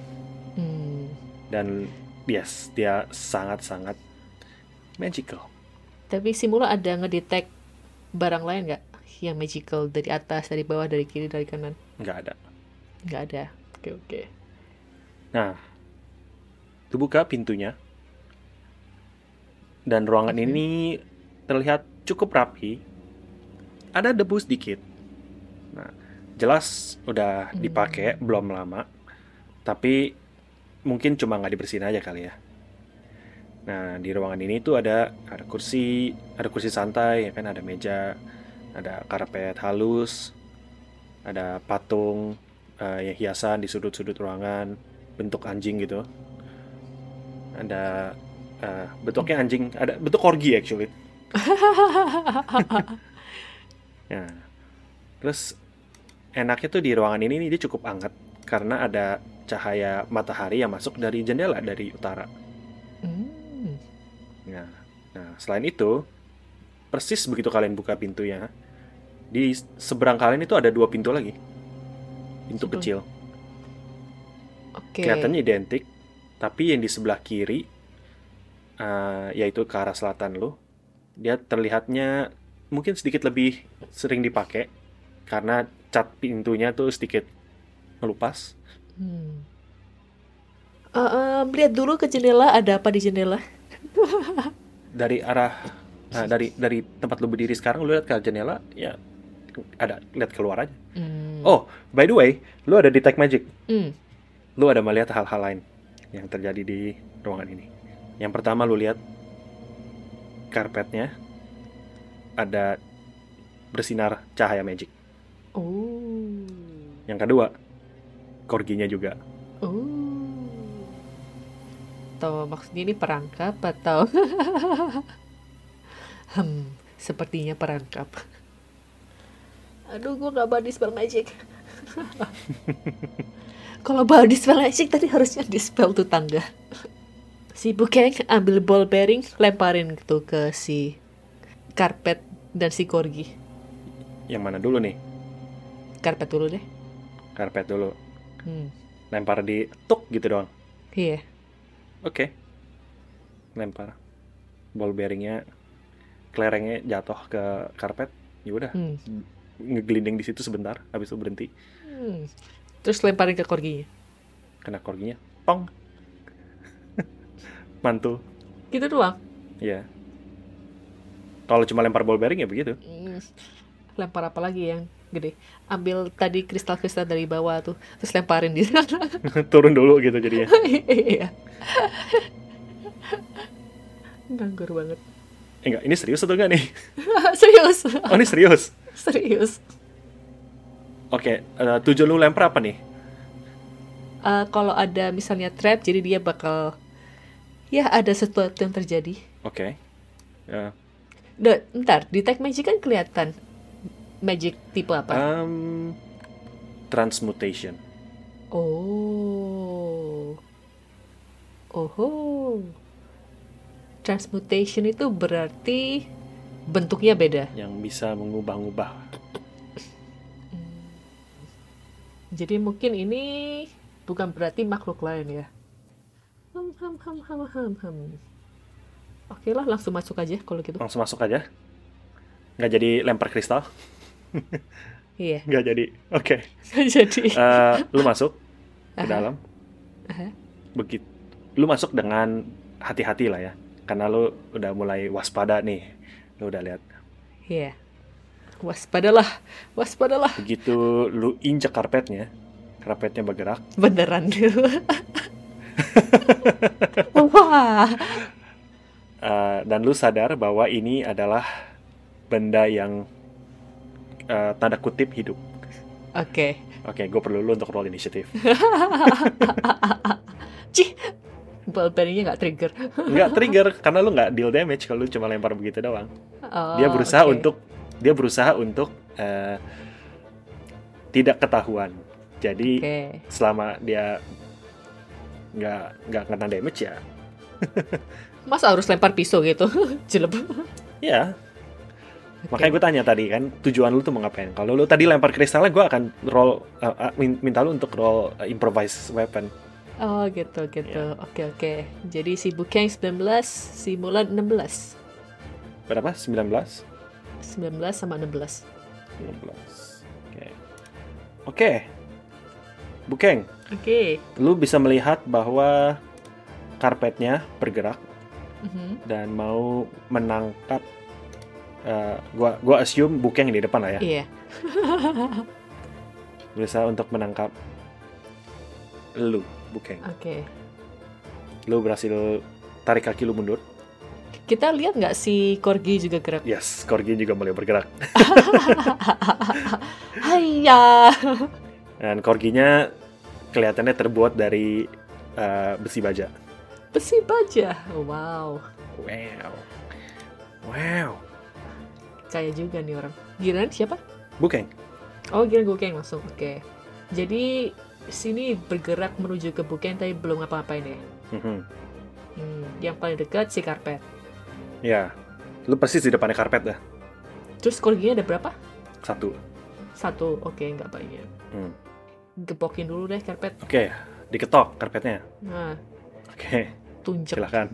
Hmm. dan yes, dia sangat-sangat magical. Tapi si Mula ada ngedetect barang lain nggak yang magical dari atas, dari bawah, dari kiri, dari kanan? Nggak ada. Nggak ada. Oke oke. Nah, itu buka pintunya. Dan ruangan ini terlihat cukup rapi. Ada debu sedikit. Nah, jelas udah Hmm. dipakai belum lama. Tapi mungkin cuma nggak dibersihin aja kali ya. Nah, di ruangan ini tuh ada ada kursi, ada kursi santai, ya kan ada meja, ada karpet halus, ada patung eh, yang hiasan di sudut-sudut ruangan, bentuk anjing gitu. Ada eh, bentuknya anjing, ada bentuk corgi actually. Ya. Terus enaknya tuh di ruangan ini dia cukup hangat karena ada cahaya matahari yang masuk dari jendela dari utara. Hmm. Nah, nah selain itu, persis begitu kalian buka pintunya, di seberang kalian itu ada dua pintu lagi. Pintu Betul. kecil. Oke. Kelihatannya identik, tapi yang di sebelah kiri, eh, yaitu ke arah selatan lo, dia terlihatnya mungkin sedikit lebih sering dipakai karena cat pintunya tuh sedikit melupas. Hmm. Eh, eh, lihat dulu ke jendela ada apa di jendela? Dari arah, nah, dari dari tempat lu berdiri sekarang, lu lihat ke jendela, ya ada lihat keluar aja. Hmm. Oh, by the way, lu ada detect magic. Hmm. Lu ada melihat hal-hal lain yang terjadi di ruangan ini. Yang pertama lu lihat karpetnya ada bersinar cahaya magic. Oh. Yang kedua, korginya juga. Oh. Atau maksudnya ini perangkap atau Hmm, sepertinya perangkap. Aduh, gua nggak body spell magic. Kalau body spell magic tadi harusnya dispel tuh tangga. Si Bukeng ambil ball bearing, lemparin gitu ke si karpet dan si korgi. Yang mana dulu nih? Karpet dulu deh. Karpet dulu. Hmm. Lempar di tuk gitu doang. Iya. Oke. Lempar. Ball bearingnya, kelerengnya jatuh ke karpet. Ya udah, Hmm. ngegelinding di situ sebentar, habis itu berhenti. Hmm. Terus lemparin ke korginya. Kena korginya, pong. Mantul. Gitu doang. Iya. Kalau cuma lempar ball bearing ya begitu. Lempar apa lagi yang gede ambil tadi kristal-kristal dari bawah tuh terus lemparin di sana Turun dulu gitu jadinya. iya nganggur banget Eh, enggak, ini serius atau enggak nih? serius Oh, ini serius. serius Oke, eh, tujuan lu lempar apa nih? Eh, kalau ada misalnya trap jadi dia bakal ya ada sesuatu yang terjadi Oke. Ya, Duh, ntar di tag magic kan kelihatan magic tipe apa um, transmutation. Oh. Oho. Transmutation itu berarti bentuknya beda. yang bisa mengubah-ubah. Jadi mungkin ini bukan berarti makhluk lain ya. Ham ham ham ham ham ham. Oke lah langsung masuk aja kalau gitu. Langsung masuk aja. Nggak jadi lempar kristal? Iya. Nggak jadi. Oke. Jadi. Eh, lu masuk ke Aha. dalam. Aha. Begitu. Lu masuk dengan hati-hati lah ya. Karena lu udah mulai waspada nih. Lu udah lihat. Iya. Waspadalah, waspadalah. Begitu lu injek karpetnya, karpetnya bergerak. Beneran Wah. Uh, dan lu sadar bahwa ini adalah benda yang uh, tanda kutip hidup. Oke. Okay. Oke, okay, gue perlu lu untuk roll inisiatif. Cih, ball bearingnya nggak trigger. nggak trigger karena lu nggak deal damage kalau lu cuma lempar begitu doang. Oh, dia berusaha okay. untuk dia berusaha untuk uh, tidak ketahuan. Jadi okay. selama dia nggak nggak kena damage ya. Masa harus lempar pisau gitu? Jeleb. Ya. Okay. Makanya gue tanya tadi kan tujuan lu tuh mau ngapain? Kalau lu tadi lempar kristalnya, gue akan roll uh, uh, minta lu untuk roll uh, improvise weapon. Oh gitu gitu. Yeah. Oke oke. Jadi si Bukeng 19, si Mulan 16. Berapa? 19? 19 sama 16. 16. Oke. Okay. Oke. Okay. Bukeng. Oke. Okay. Lu bisa melihat bahwa karpetnya bergerak mm -hmm. dan mau menangkap uh, gua gua assume Bukeng di depan lah ya. Iya. Berusaha untuk menangkap lu, Bukeng. Oke. Okay. Lu berhasil tarik kaki lu mundur. Kita lihat nggak si Corgi juga gerak? Yes, Corgi juga mulai bergerak. Hayya. Dan Corginya kelihatannya terbuat dari uh, besi baja. Besi baja? Wow. Wow. Wow. Kaya juga nih orang. Giran siapa? Bukeng. Oh, Giran Bukeng langsung. Oke. Okay. Jadi sini bergerak menuju ke Bukeng tapi belum ngapa-ngapain ya. Mm -hmm. hmm, yang paling dekat si karpet. Ya, lu persis di depannya karpet dah. Terus korginya ada berapa? Satu. Satu, oke okay, nggak banyak. Hmm. Gepokin dulu deh karpet. Oke, okay, diketok karpetnya. Nah. Oke. Okay. Tunjuk. Silahkan.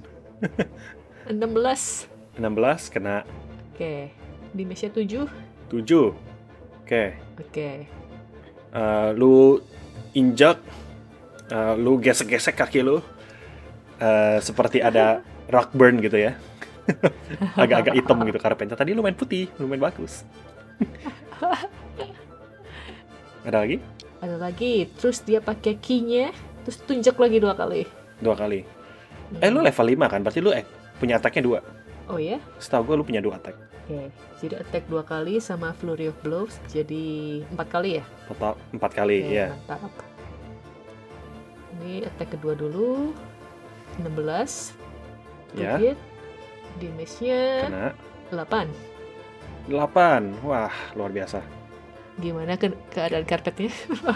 16. 16 kena. Oke. Okay. Di meja 7. 7. Oke. Okay. Oke. Okay. Uh, lu injak, uh, lu gesek-gesek kaki lu. Uh, seperti ada rock burn gitu ya. Agak-agak hitam gitu karpetnya. Tadi lu main putih, lu main bagus. ada lagi? Ada lagi. Terus dia pakai key-nya, terus tunjuk lagi dua kali. Dua kali. Hmm. Eh lu level 5 kan? Berarti lu eh, punya attack-nya dua. Oh ya? Setahu gue lu punya dua attack. Oke, okay. jadi attack dua kali sama flurry of blows jadi empat kali ya? Total empat kali, okay, ya. Mantap. Ini attack kedua dulu, 16 Ya. Hit. Damage-nya Kena. 8. 8. Wah, luar biasa. Gimana ke keadaan karpetnya?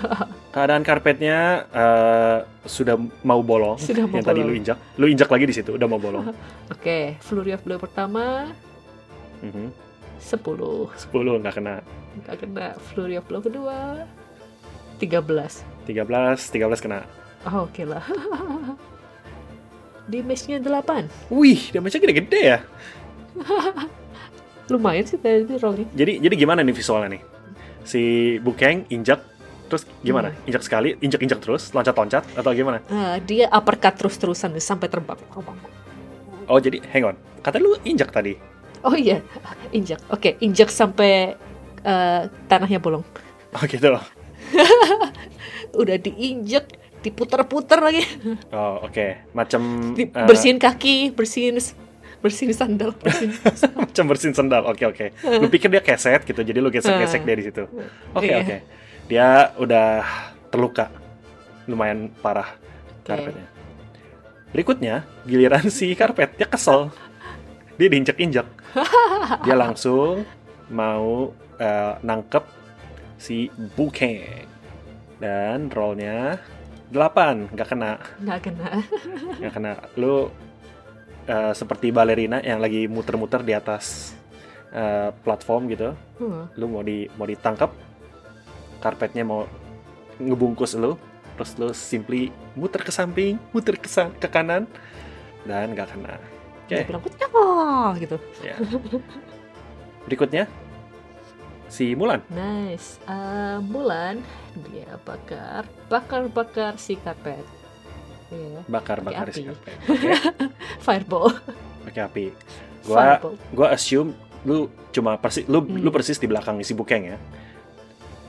keadaan karpetnya uh, sudah mau bolong. Sudah mau yang bolong. tadi lu injak. Lu injak lagi di situ, udah mau bolong. Oke, okay. Flurry of Blow pertama. Mm -hmm. 10. 10 nggak kena. Nggak kena. Flurry of Blow kedua. 13. 13, 13 kena. Oh, oke okay lah. damage-nya 8. Wih, damage-nya gede-gede ya. Lumayan sih tadi rollnya. Jadi jadi gimana nih visualnya nih? Si Bukeng injak terus gimana? Hmm. Injak sekali, injak-injak terus, loncat-loncat atau gimana? Uh, dia uppercut terus-terusan sampai terbang. Oh, jadi hang on. Kata lu injak tadi. Oh iya, injak. Oke, okay, injak sampai uh, tanahnya bolong. Oh gitu. Udah diinjak, diputar-putar lagi. Oh oke, okay. macam uh, bersihin kaki, bersihin bersihin sandal, bersihin macam bersihin sandal. Oke okay, oke. Okay. Lu pikir dia keset gitu, jadi lu gesek-gesek dia di situ. Oke okay, iya. oke. Okay. Dia udah terluka, lumayan parah okay. karpetnya. Berikutnya giliran si karpet, dia kesel. Dia diinjak-injak. dia langsung mau uh, nangkep si Bukeng. Dan rollnya 8 nggak kena nggak kena nggak kena lu uh, seperti balerina yang lagi muter-muter di atas uh, platform gitu hmm. lu mau di mau ditangkap karpetnya mau ngebungkus lu terus lu simply muter ke samping muter ke, ke kanan dan nggak kena oke okay. gitu ya. berikutnya si Mulan. Nice. Uh, Mulan dia bakar, bakar-bakar si karpet. Yeah. Bakar-bakar si karpet. Okay. Fireball. Pakai api. Gua Fireball. gua assume lu cuma persis lu hmm. lu persis di belakang si Bukeng ya.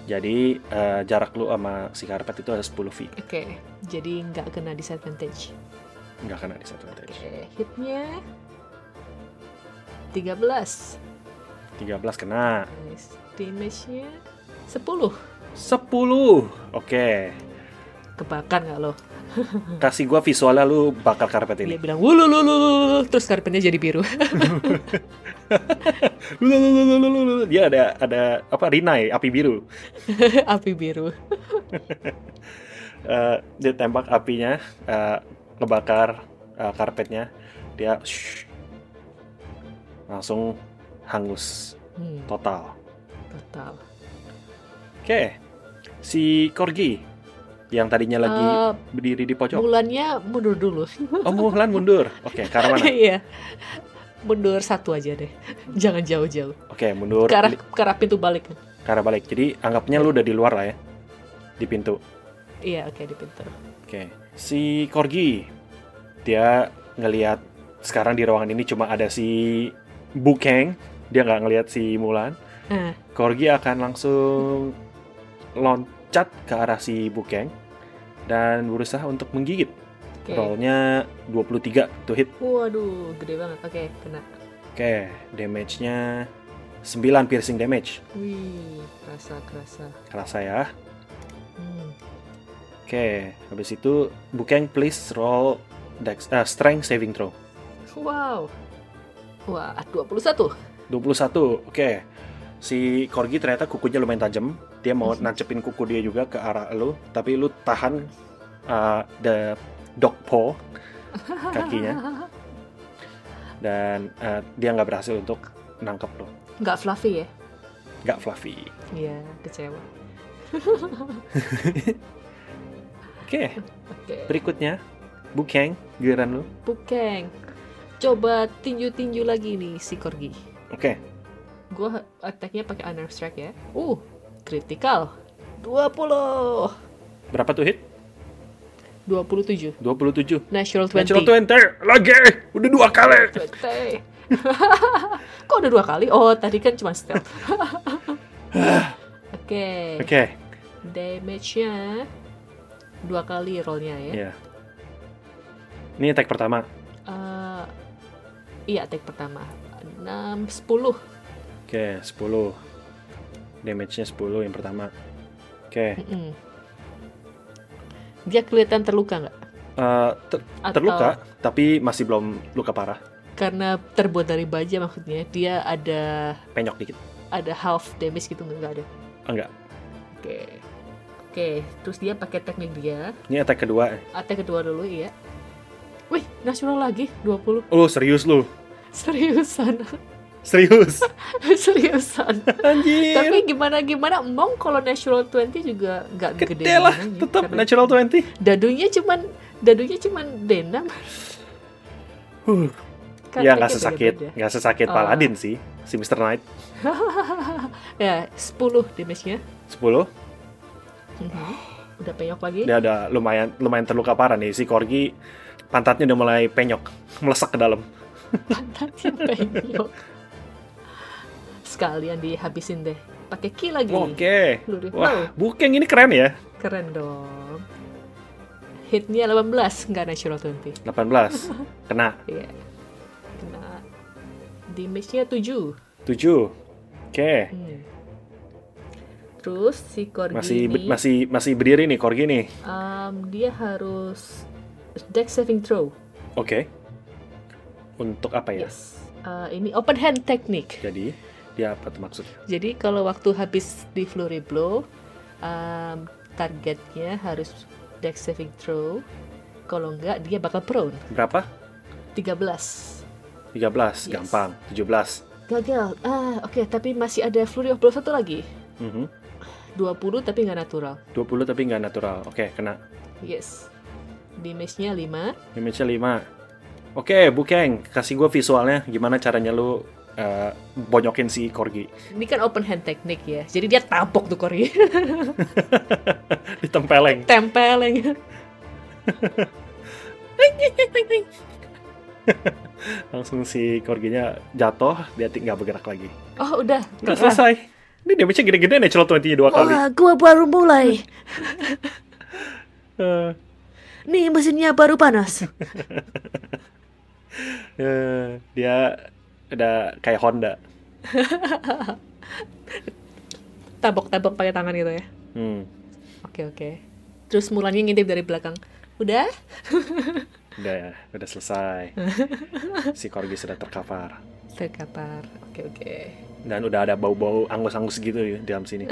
Jadi eh, jarak lu sama si karpet itu ada 10 feet. Oke, jadi nggak kena disadvantage. Nggak kena disadvantage. Oke, hitnya 13. 13 kena. Nice. Damage-nya 10. 10. Oke. Kebakar nggak lo? Kasih gua visualnya lu bakar karpet Dia ini. bilang wulululu, terus karpetnya jadi biru. Dia ada ada apa rinai api biru. Api biru. Eh, dia tembak apinya, eh, ngebakar eh, karpetnya. Dia shh, langsung hangus Hmm, total. Total. Oke, si Corgi yang tadinya lagi Eh, berdiri di pojok. bulannya mundur dulu. Oh, Mulan mundur. Oke, ke arah mana? Iya. mundur satu aja deh. Jangan jauh-jauh. Oke, mundur Ke arah, ke arah pintu balik ke arah balik. Jadi anggapnya lu udah di luar lah ya. Di pintu. Iya, oke di pintu. Oke. Si Corgi dia ngelihat sekarang di ruangan ini cuma ada si Bukeng. Dia nggak ngelihat si Mulan. Nah, Corgi akan langsung loncat ke arah si Bukeng dan berusaha untuk menggigit. oke. Rollnya 23 to hit. Waduh, gede banget. Oke, kena. Oke, damage-nya 9 piercing damage. Wih, kerasa kerasa. Kerasa ya. Hmm. Oke, habis itu Bukeng please roll dex, eh, strength saving throw. Wow. Wah, 21. 21. Oke. Si Corgi ternyata kukunya lumayan tajam. Dia mau nancepin kuku dia juga ke arah lu, tapi lu tahan uh, the dog paw kakinya dan uh, dia nggak berhasil untuk nangkep lo. Nggak fluffy ya? Nggak fluffy. Iya, kecewa. Oke, Oke. berikutnya Bukeng, giliran lu. Bukeng. Coba tinju-tinju lagi nih si Corgi. Oke, Gua attack-nya pakai unarmed strike ya. Uh, critical. 20. berapa tuh hit? 27. 27. Natural 20. Natural 20 lagi. Udah dua kali. 20. Kok udah dua kali? Oh, tadi kan cuma stealth. Oke. Oke, Damage-nya dua kali rollnya ya. ya. Ini attack pertama. Eh, iya, attack pertama. 6, 10. Oke, 10. Damage-nya 10 yang pertama. Oke, Mm-mm. Dia kelihatan terluka nggak? eh, ter- Atau terluka, tapi masih belum luka parah. Karena terbuat dari baja maksudnya, dia ada Penyok dikit. ada half damage gitu nggak ada? Enggak. Oke. Oke, terus dia pakai teknik dia. Ini attack kedua. Attack kedua dulu iya. Wih, natural lagi 20. Oh, serius lu? Seriusan. Serius? Seriusan. Anjir. Tapi gimana gimana emang kalau natural 20 juga nggak gede Gede lah, gimana, tetap natural 20. Dadunya cuman dadunya cuman D6. Huh. Kan ya nggak sesakit, nggak sesakit Oh. Paladin sih, si Mr. Knight. ya, 10 damage-nya. 10. Mhm. Udah penyok lagi. Dia ada lumayan lumayan terluka parah nih si Corgi. Pantatnya udah mulai penyok, melesak ke dalam. Pantatnya penyok. Sekalian dihabisin deh. Pakai ki lagi. Oke. Peluru. Wah, Bukeng ini keren ya. keren dong. Hitnya 18, nggak natural 20. 18. Kena. Iya. Kena damage-nya 7. 7. Oke. Hmm. Terus si Corgi Masih ini, masih masih berdiri nih Corgi nih. um, dia harus deck saving throw. Oke. Untuk apa ya? Yes. Uh, ini open hand technique. Jadi dia apa tuh maksudnya? Jadi kalau waktu habis di flurry blow, um, targetnya harus deck saving throw. Kalau enggak dia bakal prone. Berapa? 13. 13, Yes. gampang. 17. Gagal. Ah, oke, tapi masih ada flurry of blow satu lagi. Mhm. 20 tapi nggak natural. 20 tapi nggak natural. Oke, kena. Yes. Damage-nya 5. Damage-nya 5. Oke, Bukeng, kasih gue visualnya gimana caranya lu eh, bonyokin si Corgi. Ini kan open hand technique ya. Jadi dia tabok tuh Corgi. Ditempeleng. Tempeleng. Langsung si Corginya jatuh, dia tinggal bergerak lagi. Oh, udah. Udah selesai. Ini damage-nya gede-gede natural 20 dua kali. Wah, gua baru mulai. Eh, Nih mesinnya baru panas. eh, dia udah kayak Honda. Tabok-tabok pakai tangan gitu ya. Hmm. Oke oke. Terus mulanya ngintip dari belakang. Udah? Udah, udah selesai. si Corgi sudah terkapar. Terkapar. Oke oke. Dan udah ada bau-bau angus-angus gitu di dalam sini.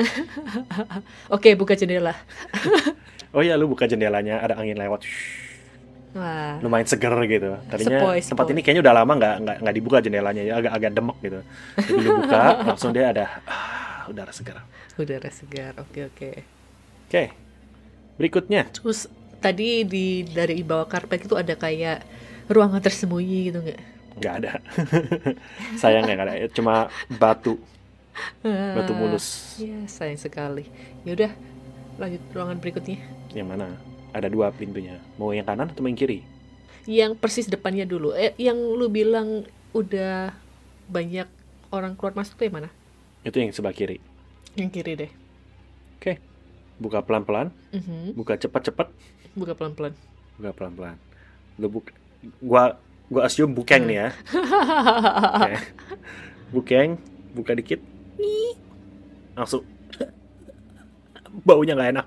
Oke buka jendela. Oh iya, lu buka jendelanya, ada angin lewat. Wah. Lumayan seger gitu. Tadinya Sepoi, tempat sepoi. ini kayaknya udah lama nggak nggak nggak dibuka jendelanya, ya agak-agak demek gitu. Jadi lu buka, langsung dia ada ah, udara segar. Udara segar. Oke oke. Oke, berikutnya. Terus tadi di dari bawah karpet itu ada kayak ruangan tersembunyi gitu nggak? nggak ada sayangnya nggak ada cuma batu batu mulus Ya sayang sekali. Yaudah lanjut ruangan berikutnya. yang mana ada dua pintunya mau yang kanan atau yang kiri Yang persis depannya dulu. Eh yang lu bilang udah banyak orang keluar masuk tuh yang mana? itu yang sebelah kiri Yang kiri deh. oke buka pelan pelan Mhm. buka cepat cepat Buka pelan-pelan. buka pelan pelan lu buka gua gua assume bukeng nih ya Oke. bukeng buka dikit langsung baunya nggak enak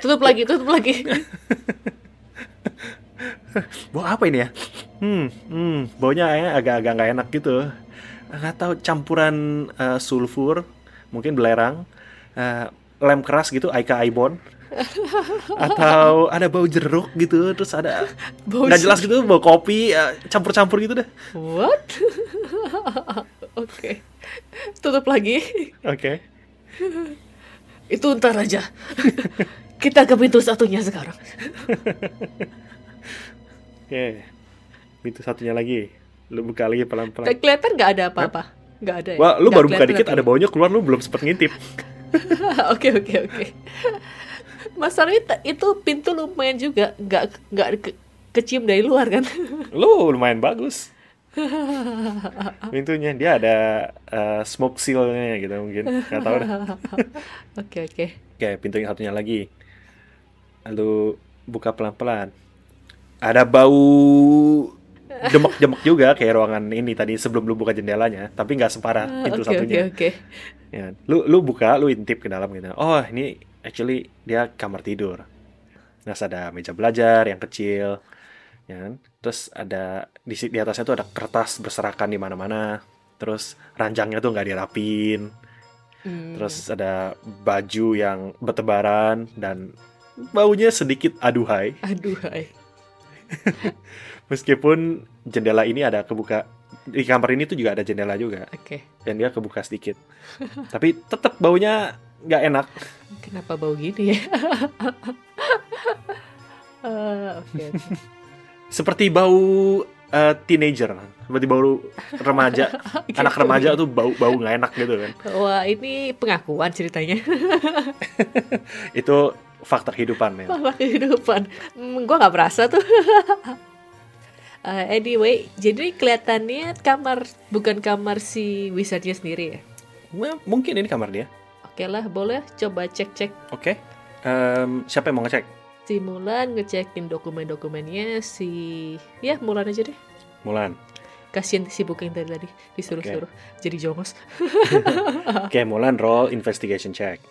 tutup lagi, tutup lagi. Bau apa ini ya? Hmm, hmm baunya agak-agak nggak enak gitu. Nggak tahu campuran eh, sulfur, mungkin belerang, eh, lem keras gitu, Aika Aibon, atau ada bau jeruk gitu, terus ada Bau nggak jelas gitu, bau kopi, eh, campur-campur gitu deh. What? Oke. Tutup lagi. Oke. Itu ntar aja. Kita ke pintu satunya sekarang. Oke. Pintu satunya lagi. Lu buka lagi pelan-pelan. Kayak kelihatan nggak ada apa-apa. Nggak ada ya? Wah, lu Nggak baru buka dikit ada ya? baunya keluar, lu belum sempet ngintip. Oke oke oke. Masalahnya itu pintu lumayan juga nggak nggak ke, kecium dari luar kan? Lu lumayan bagus. Pintunya dia ada eh, smoke seal-nya gitu mungkin. Nggak tahu dah. Oke oke. Oke, pintu yang satunya lagi. Lalu buka pelan-pelan. Ada bau demek-demek juga kayak ruangan ini tadi sebelum lu buka jendelanya, tapi nggak separah pintu Ah, Oke oke satunya. oke. Ya, lu lu buka, lu intip ke dalam gitu. Oh, ini actually dia kamar tidur. Nah, ada meja belajar yang kecil, ya kan? Terus ada di di atasnya tuh ada kertas berserakan di mana-mana. Terus ranjangnya tuh nggak dirapin. Hmm. Terus ada baju yang bertebaran dan baunya sedikit aduhai. Aduh hai. Meskipun jendela ini ada kebuka di kamar ini tuh juga ada jendela juga Oke. dan dia kebuka sedikit. Tapi tetap baunya nggak enak. Kenapa bau gini ya? Eh, Oke oke. Seperti bau eh, teenager, seperti bau remaja. Anak remaja tuh bau bau nggak enak gitu kan. Wah ini pengakuan ceritanya. Itu fakta kehidupan ya. Malah kehidupan. Hmm, gua nggak berasa tuh. Eh, anyway, jadi kelihatannya kamar bukan kamar si wizardnya sendiri ya. Well, mungkin ini kamar dia. Oke lah, boleh coba cek-cek Oke. Em, siapa yang mau ngecek? Si Mulan ngecekin dokumen-dokumennya si ya Mulan aja deh. Mulan. Kasian si Booking dari tadi disuruh-suruh jadi jongos. Oke, Mulan roll investigation check.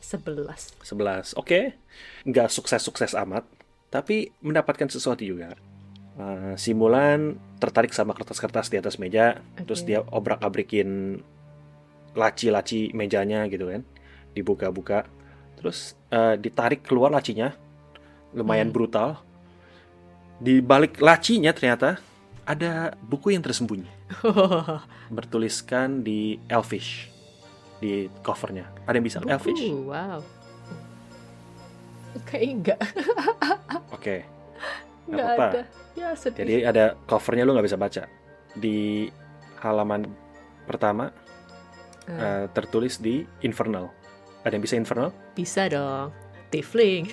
11. 11. Oke. Nggak sukses-sukses amat, tapi mendapatkan sesuatu juga. Uh, si Mulan tertarik sama kertas-kertas di atas meja, terus Oke. dia obrak-abrikin laci-laci mejanya gitu kan. Dibuka-buka. Terus uh, ditarik keluar lacinya. Lumayan Hmm. brutal. Di balik lacinya ternyata ada buku yang tersembunyi. Bertuliskan di Elfish di covernya. Ada yang bisa Elfish? Buku, wow. Kayaknya enggak, Oke. Nggak apa-apa. ada. Ya sedih. Jadi ada covernya lu nggak bisa baca. Di halaman pertama Eh, eh, tertulis di Infernal. Ada yang bisa Infernal? bisa dong. Tifling.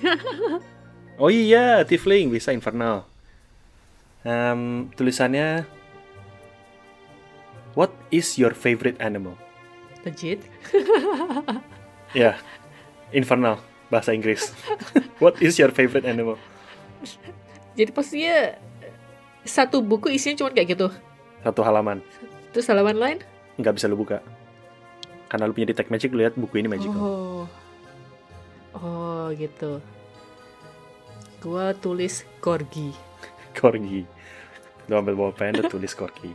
Oh iya, Tiefling bisa Infernal. Em, tulisannya What is your favorite animal? Legit. Ya, infernal bahasa Inggris. What is your favorite animal? Jadi pastinya satu buku isinya cuma kayak gitu. Satu halaman. Terus halaman lain? Nggak bisa lu buka. Karena lu punya Detect Magic, lu lihat buku ini magical. Oh. Oh, gitu. Gua tulis Corgi. Corgi. Lu ambil bolpen, lu tulis Corgi.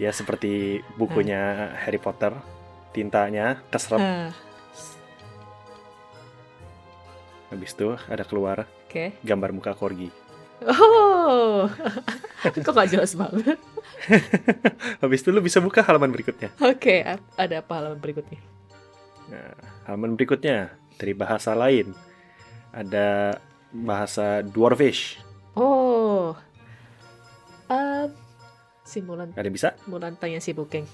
Dia seperti bukunya Harry Potter. Tintanya keserap. Ah, Habis itu ada keluar Oke. gambar muka Corgi. Oh. Kok gak jelas banget? Habis itu lu bisa buka halaman berikutnya. Oke, ap- ada apa halaman berikutnya? Nah, halaman berikutnya dari bahasa lain. Ada bahasa Dwarvish. Oh. Um, si Mulan, Ada yang bisa? Mulan tanya si Bukeng.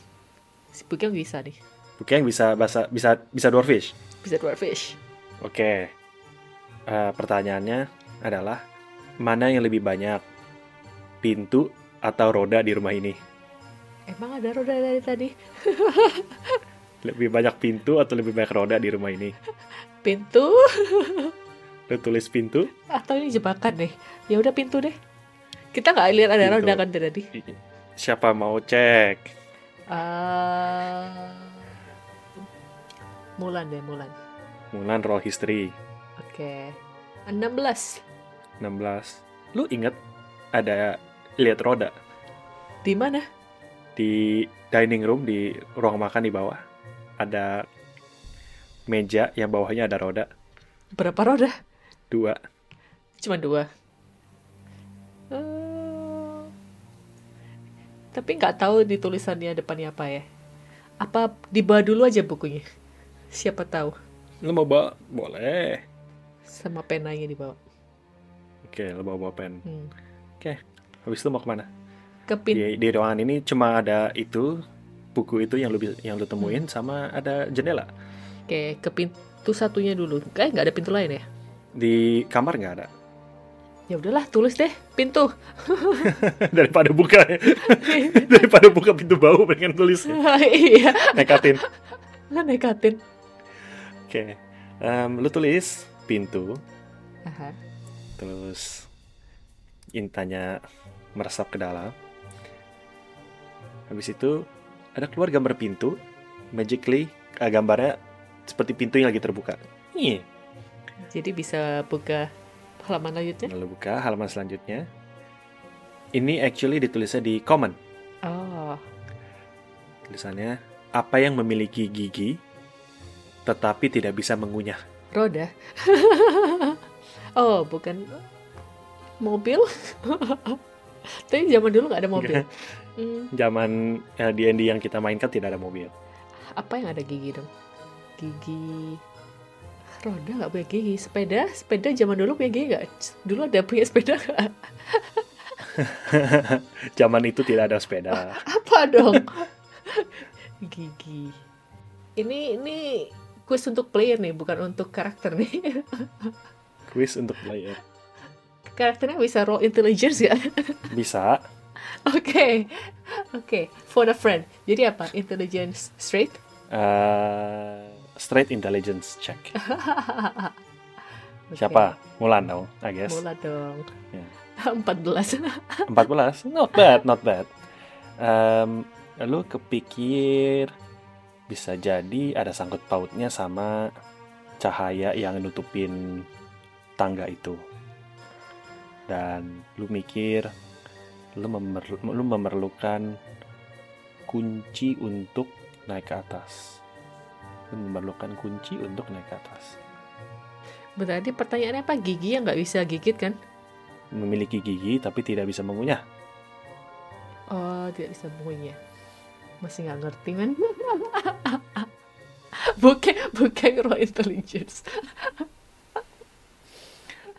Si Bukeng bisa nih. Yang bisa bahasa bisa bisa Dwarvish. Bisa Dwarfish. Oke. Eh, pertanyaannya adalah mana yang lebih banyak? Pintu atau roda di rumah ini? Emang ada roda dari tadi? Lebih banyak pintu atau lebih banyak roda di rumah ini? Pintu Lu tulis pintu? atau ini jebakan deh? Ya udah pintu deh. Kita nggak lihat ada Pintu. roda kan dari tadi. Siapa mau cek? Ah, Mulan deh, Mulan. Mulan roll history Oke. 16. 16. Lu inget ada lihat roda Di mana? di dining room di ruang makan di bawah. Ada meja yang bawahnya ada roda Berapa roda? dua. Cuma dua. Eh, tapi nggak tahu di tulisannya depannya apa ya. Apa dibawa dulu aja bukunya? Siapa tahu. Lu mau bawa? Boleh. Sama penanya dibawa. Oke, lu bawa bawa pen. Hmm. Habis itu mau ke mana? Ke pin Di, di ruangan ini cuma ada itu buku itu yang lu yang lu temuin Hmm. sama ada jendela. Oke, ke pintu satunya dulu. Kayak nggak ada pintu lain ya? Di kamar nggak ada. Ya udahlah, tulis deh pintu. Daripada buka daripada buka pintu bau pengen tulis ya. iya, nekatin. nekatin. Oke. Em, lu tulis pintu Aha. terus intanya meresap ke dalam. Habis itu ada keluar gambar pintu, magically eh, gambarnya seperti pintu yang lagi terbuka. Iya. Jadi bisa buka halaman lanjutnya. Lalu buka halaman selanjutnya. Ini actually ditulisnya di common. Oh, Tulisannya apa yang memiliki gigi tetapi tidak bisa mengunyah. roda. oh, bukan mobil. Tapi zaman dulu nggak ada mobil. Hmm, Zaman eh, D&D yang kita mainkan tidak ada mobil. apa yang ada gigi dong? Gigi roda nggak punya gigi. Sepeda, sepeda zaman dulu punya gigi nggak? Dulu ada punya sepeda nggak? Zaman itu tidak ada sepeda. Apa dong? gigi. Ini ini quiz untuk player nih, bukan untuk karakter nih. Quiz untuk player. Karakternya bisa roll intelligence ya? Bisa. Oke, oke. For a friend. Jadi apa? Intelligence straight? eh, straight intelligence check. Oke. Siapa? Mulan dong, I guess. Mula dong. Ya. 14. 14. Not bad, not bad. Em, lu kepikir bisa jadi ada sangkut pautnya sama cahaya yang nutupin tangga itu. Dan lu mikir lu, memerlu- lu memerlukan kunci untuk naik ke atas. Lu memerlukan kunci untuk naik ke atas. Berarti pertanyaannya apa? Gigi yang nggak bisa gigit kan? Memiliki gigi tapi tidak bisa mengunyah. Oh, tidak bisa bunyinya. Masih nggak ngerti man. bukan, bukan roll intelligence.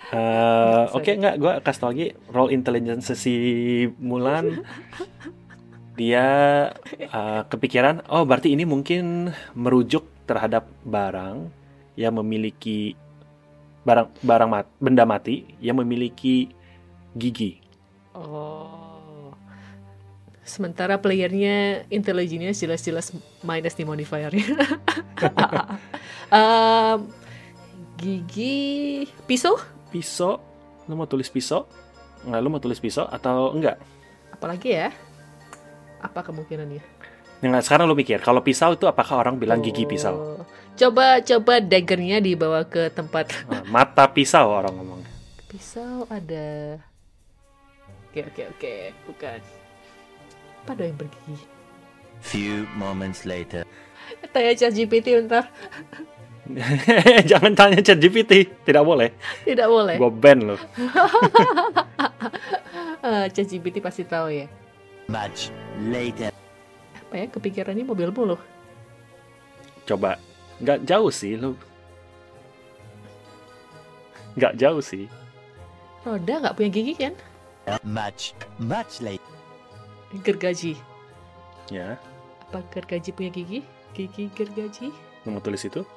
Sorry. Oke, nggak, gue kasih tau lagi roll intelligence si Mulan. Dia eh, kepikiran, oh berarti ini mungkin merujuk terhadap barang yang memiliki barang barang mat, benda mati yang memiliki gigi. Oh. Sementara playernya intelligence jelas-jelas minus di modifiernya. um, gigi pisau? Pisau, lu mau tulis pisau? Nggak, lu mau tulis pisau atau enggak? Apalagi ya? Apa kemungkinannya? Nggak, sekarang lu mikir, kalau pisau itu apakah orang bilang gigi pisau? Oh. Coba coba daggernya dibawa ke tempat Nah, mata pisau orang ngomong. pisau ada. Oke oke oke, bukan. Apa yang bergigi? Few moments later. Tanya ChatGPT bentar. Jangan tanya chat GPT, tidak boleh. Tidak boleh. Gue ban lo. Eh, ChatGPT pasti tahu ya. Much later. Apa ya kepikirannya mobil mulu. Coba, nggak jauh sih lu. Nggak jauh sih. Roda nggak punya gigi kan? Much, much later. Gergaji. Ya, Apa gergaji punya gigi? Gigi gergaji? mau tulis itu?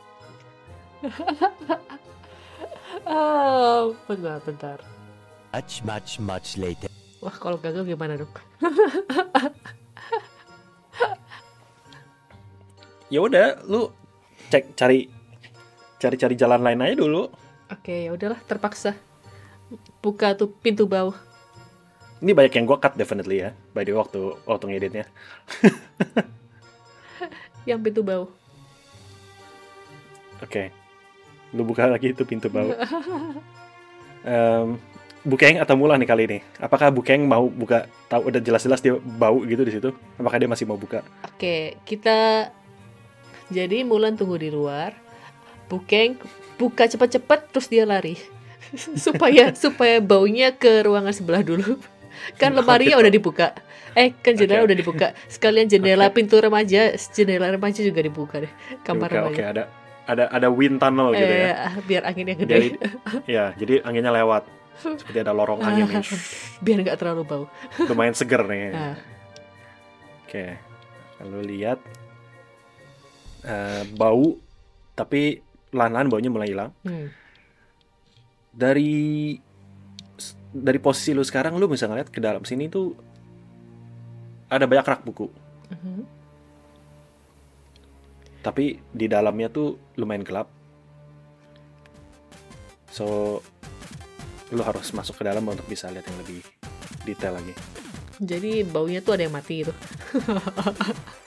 Oh, bentar, bentar. Much, much, much later. Wah, kalau gagal gimana dong? Ya udah, lu cek cari cari-cari jalan lain aja dulu. Oke, ya udahlah, terpaksa. Buka tuh pintu bawah. Ini banyak yang gua cut definitely ya, by the way, waktu waktu ngeditnya. Yang pintu bawah. Oke, lu buka lagi itu pintu bau. Em, Bukeng atau Mulan nih kali ini? Apakah Bukeng mau buka? Tahu udah jelas-jelas dia bau gitu di situ. Apakah dia masih mau buka? Oke, kita jadi Mulan tunggu di luar. Bukeng buka cepat-cepat terus dia lari. supaya supaya baunya ke ruangan sebelah dulu. Kan lemarinya gitu. udah dibuka. Eh, kan jendela Oke. udah dibuka. Sekalian jendela pintu remaja, jendela remaja juga dibuka deh. Kamar Oke, oke, remaja. ada ada ada wind tunnel gitu ya. biar anginnya gede. Jadi, ya, jadi anginnya lewat. Seperti ada lorong angin nih. biar nggak terlalu bau. Lumayan seger nih. Nah, Oke, lalu lihat eh, bau, tapi lahan-lahan baunya mulai hilang. hmm. Dari dari posisi lu sekarang, lu bisa ngeliat ke dalam sini tuh ada banyak rak buku. Mhm. Tapi di dalamnya tuh lumayan gelap. So, lu harus masuk ke dalam untuk bisa lihat yang lebih detail lagi. Jadi baunya tuh ada yang mati gitu.